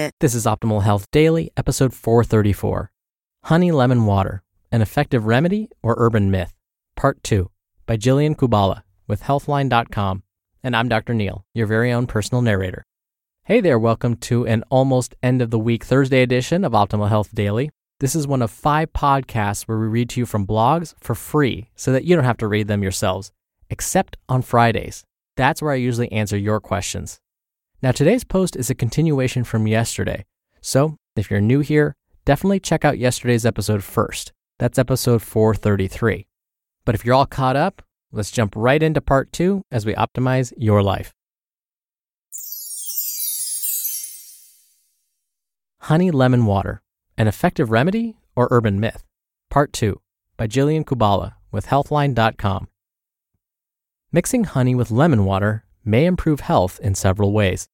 This is Optimal Health Daily, episode 434 Honey Lemon Water An Effective Remedy or Urban Myth, Part 2 by Jillian Kubala with Healthline.com. And I'm Dr. Neil, your very own personal narrator. Hey there, welcome to an almost end of the week Thursday edition of Optimal Health Daily. This is one of five podcasts where we read to you from blogs for free so that you don't have to read them yourselves, except on Fridays. That's where I usually answer your questions. Now, today's post is a continuation from yesterday. So, if you're new here, definitely check out yesterday's episode first. That's episode 433. But if you're all caught up, let's jump right into part two as we optimize your life. Honey Lemon Water An Effective Remedy or Urban Myth? Part 2 by Jillian Kubala with Healthline.com. Mixing honey with lemon water may improve health in several ways.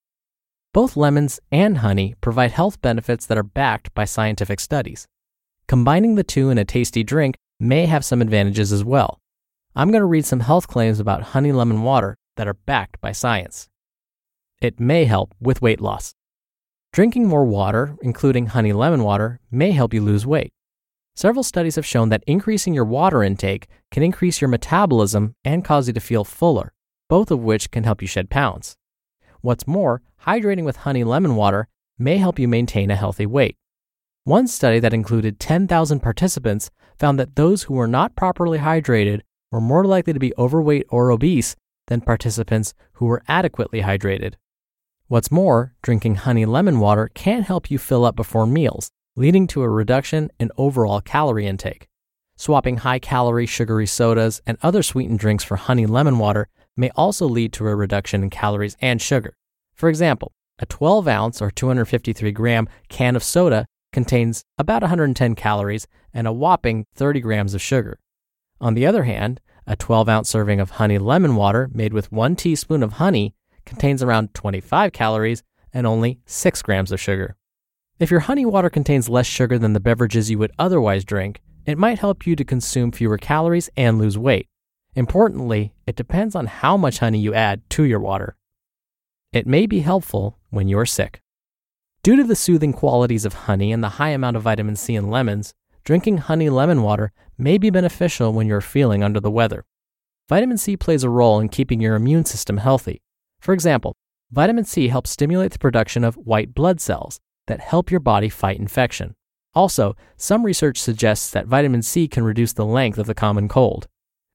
Both lemons and honey provide health benefits that are backed by scientific studies. Combining the two in a tasty drink may have some advantages as well. I'm going to read some health claims about honey lemon water that are backed by science. It may help with weight loss. Drinking more water, including honey lemon water, may help you lose weight. Several studies have shown that increasing your water intake can increase your metabolism and cause you to feel fuller both of which can help you shed pounds. What's more, hydrating with honey lemon water may help you maintain a healthy weight. One study that included 10,000 participants found that those who were not properly hydrated were more likely to be overweight or obese than participants who were adequately hydrated. What's more, drinking honey lemon water can help you fill up before meals, leading to a reduction in overall calorie intake. Swapping high calorie sugary sodas and other sweetened drinks for honey lemon water may also lead to a reduction in calories and sugar. For example, a 12 ounce or 253 gram can of soda contains about 110 calories and a whopping 30 grams of sugar. On the other hand, a 12 ounce serving of honey lemon water made with one teaspoon of honey contains around 25 calories and only 6 grams of sugar. If your honey water contains less sugar than the beverages you would otherwise drink, it might help you to consume fewer calories and lose weight. Importantly, it depends on how much honey you add to your water. It may be helpful when you're sick. Due to the soothing qualities of honey and the high amount of vitamin C in lemons, drinking honey lemon water may be beneficial when you're feeling under the weather. Vitamin C plays a role in keeping your immune system healthy. For example, vitamin C helps stimulate the production of white blood cells that help your body fight infection. Also, some research suggests that vitamin C can reduce the length of the common cold.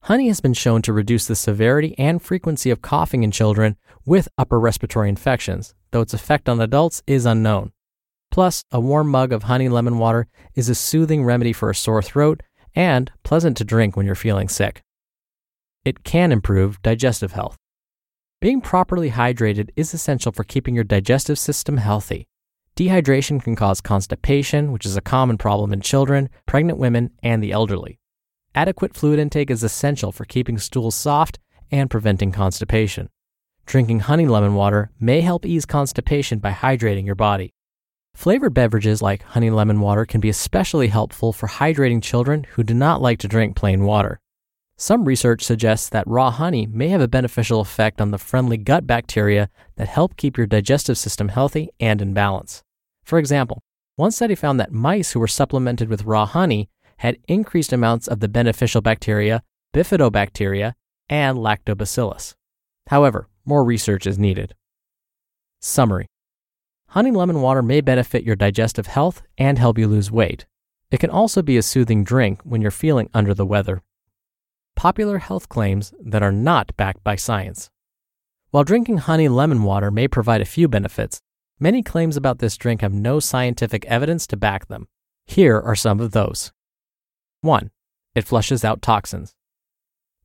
Honey has been shown to reduce the severity and frequency of coughing in children with upper respiratory infections, though its effect on adults is unknown. Plus, a warm mug of honey lemon water is a soothing remedy for a sore throat and pleasant to drink when you're feeling sick. It can improve digestive health. Being properly hydrated is essential for keeping your digestive system healthy. Dehydration can cause constipation, which is a common problem in children, pregnant women, and the elderly. Adequate fluid intake is essential for keeping stools soft and preventing constipation. Drinking honey lemon water may help ease constipation by hydrating your body. Flavored beverages like honey lemon water can be especially helpful for hydrating children who do not like to drink plain water. Some research suggests that raw honey may have a beneficial effect on the friendly gut bacteria that help keep your digestive system healthy and in balance. For example, one study found that mice who were supplemented with raw honey had increased amounts of the beneficial bacteria bifidobacteria and lactobacillus. However, more research is needed. Summary Honey lemon water may benefit your digestive health and help you lose weight. It can also be a soothing drink when you're feeling under the weather. Popular health claims that are not backed by science. While drinking honey lemon water may provide a few benefits, many claims about this drink have no scientific evidence to back them. Here are some of those. 1. It flushes out toxins.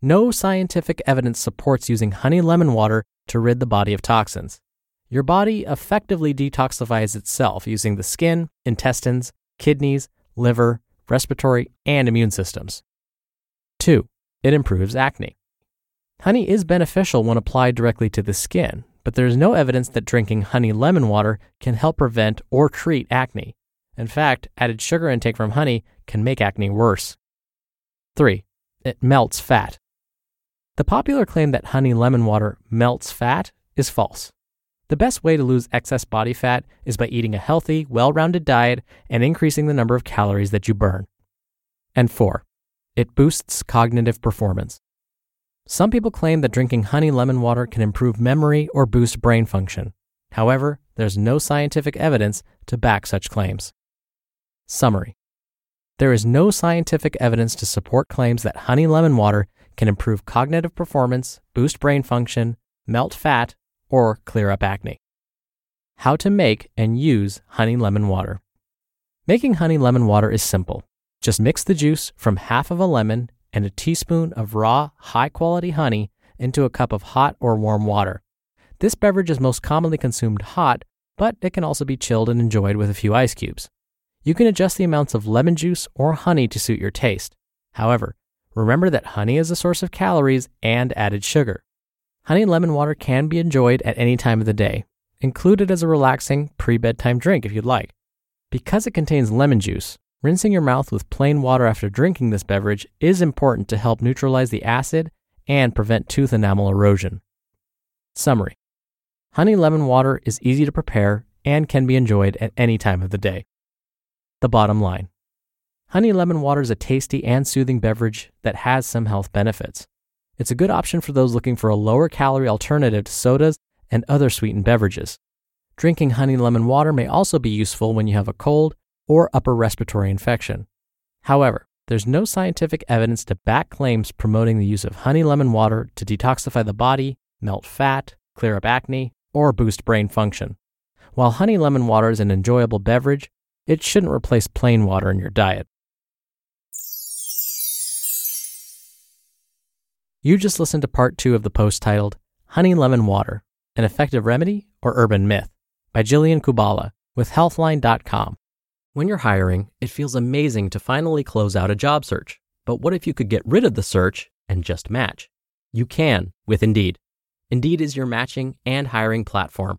No scientific evidence supports using honey lemon water to rid the body of toxins. Your body effectively detoxifies itself using the skin, intestines, kidneys, liver, respiratory, and immune systems. 2. It improves acne. Honey is beneficial when applied directly to the skin, but there is no evidence that drinking honey lemon water can help prevent or treat acne. In fact, added sugar intake from honey can make acne worse. 3. It melts fat. The popular claim that honey lemon water melts fat is false. The best way to lose excess body fat is by eating a healthy, well rounded diet and increasing the number of calories that you burn. And four, it boosts cognitive performance. Some people claim that drinking honey lemon water can improve memory or boost brain function. However, there's no scientific evidence to back such claims. Summary There is no scientific evidence to support claims that honey lemon water can improve cognitive performance, boost brain function, melt fat, or clear up acne. How to make and use honey lemon water. Making honey lemon water is simple. Just mix the juice from half of a lemon and a teaspoon of raw, high quality honey into a cup of hot or warm water. This beverage is most commonly consumed hot, but it can also be chilled and enjoyed with a few ice cubes. You can adjust the amounts of lemon juice or honey to suit your taste. However, remember that honey is a source of calories and added sugar. Honey lemon water can be enjoyed at any time of the day, included as a relaxing pre bedtime drink if you'd like. Because it contains lemon juice, rinsing your mouth with plain water after drinking this beverage is important to help neutralize the acid and prevent tooth enamel erosion. Summary Honey lemon water is easy to prepare and can be enjoyed at any time of the day. The bottom line Honey lemon water is a tasty and soothing beverage that has some health benefits. It's a good option for those looking for a lower calorie alternative to sodas and other sweetened beverages. Drinking honey lemon water may also be useful when you have a cold or upper respiratory infection. However, there's no scientific evidence to back claims promoting the use of honey lemon water to detoxify the body, melt fat, clear up acne, or boost brain function. While honey lemon water is an enjoyable beverage, it shouldn't replace plain water in your diet. You just listened to part two of the post titled Honey Lemon Water An Effective Remedy or Urban Myth by Jillian Kubala with Healthline.com. When you're hiring, it feels amazing to finally close out a job search. But what if you could get rid of the search and just match? You can with Indeed. Indeed is your matching and hiring platform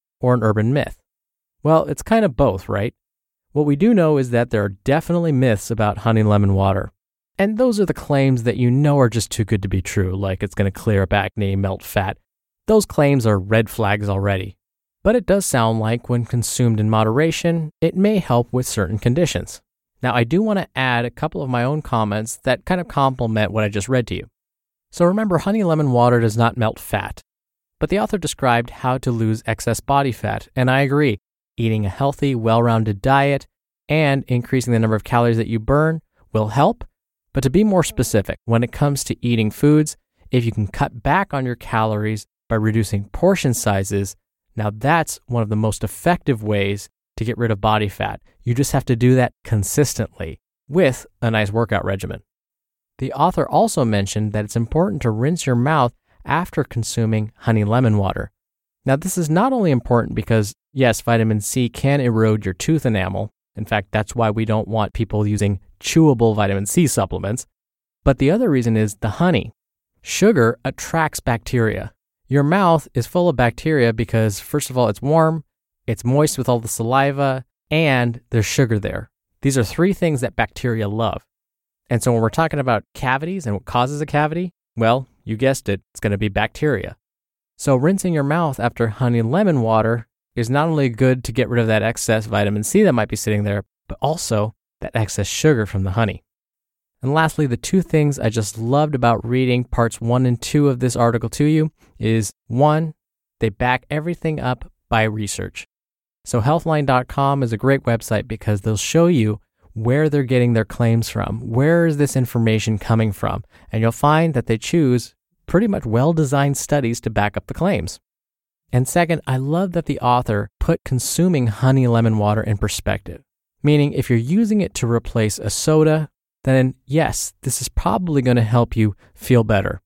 or an urban myth? Well, it's kind of both, right? What we do know is that there are definitely myths about honey lemon water. And those are the claims that you know are just too good to be true, like it's going to clear up acne, melt fat. Those claims are red flags already. But it does sound like when consumed in moderation, it may help with certain conditions. Now, I do want to add a couple of my own comments that kind of complement what I just read to you. So remember, honey lemon water does not melt fat. But the author described how to lose excess body fat, and I agree. Eating a healthy, well rounded diet and increasing the number of calories that you burn will help. But to be more specific, when it comes to eating foods, if you can cut back on your calories by reducing portion sizes, now that's one of the most effective ways to get rid of body fat. You just have to do that consistently with a nice workout regimen. The author also mentioned that it's important to rinse your mouth after consuming honey lemon water. Now, this is not only important because, yes, vitamin C can erode your tooth enamel. In fact, that's why we don't want people using chewable vitamin C supplements. But the other reason is the honey. Sugar attracts bacteria. Your mouth is full of bacteria because, first of all, it's warm, it's moist with all the saliva, and there's sugar there. These are three things that bacteria love. And so when we're talking about cavities and what causes a cavity, well, you guessed it, it's going to be bacteria. So, rinsing your mouth after honey lemon water is not only good to get rid of that excess vitamin C that might be sitting there, but also that excess sugar from the honey. And lastly, the two things I just loved about reading parts one and two of this article to you is one, they back everything up by research. So, healthline.com is a great website because they'll show you where they're getting their claims from. Where is this information coming from? And you'll find that they choose pretty much well designed studies to back up the claims. And second, I love that the author put consuming honey lemon water in perspective. Meaning, if you're using it to replace a soda, then yes, this is probably going to help you feel better.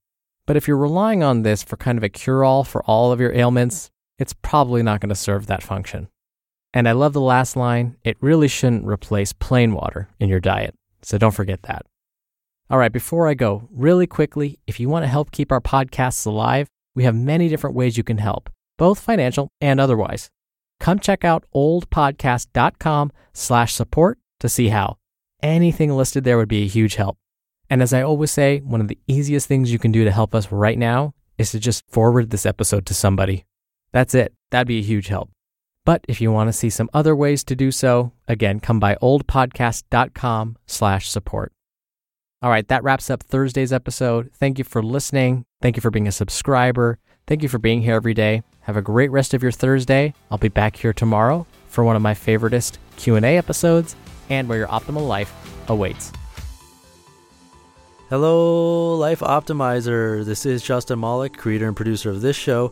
But if you're relying on this for kind of a cure all for all of your ailments, it's probably not going to serve that function. And I love the last line it really shouldn't replace plain water in your diet. So don't forget that. All right, before I go, really quickly, if you want to help keep our podcasts alive, we have many different ways you can help, both financial and otherwise. Come check out oldpodcast.com slash support to see how. Anything listed there would be a huge help. And as I always say, one of the easiest things you can do to help us right now is to just forward this episode to somebody. That's it. That'd be a huge help. But if you want to see some other ways to do so, again, come by oldpodcast.com slash support. All right, that wraps up Thursday's episode. Thank you for listening. Thank you for being a subscriber. Thank you for being here every day. Have a great rest of your Thursday. I'll be back here tomorrow for one of my favoriteest Q&A episodes and where your optimal life awaits. Hello, Life Optimizer. This is Justin Malik, creator and producer of this show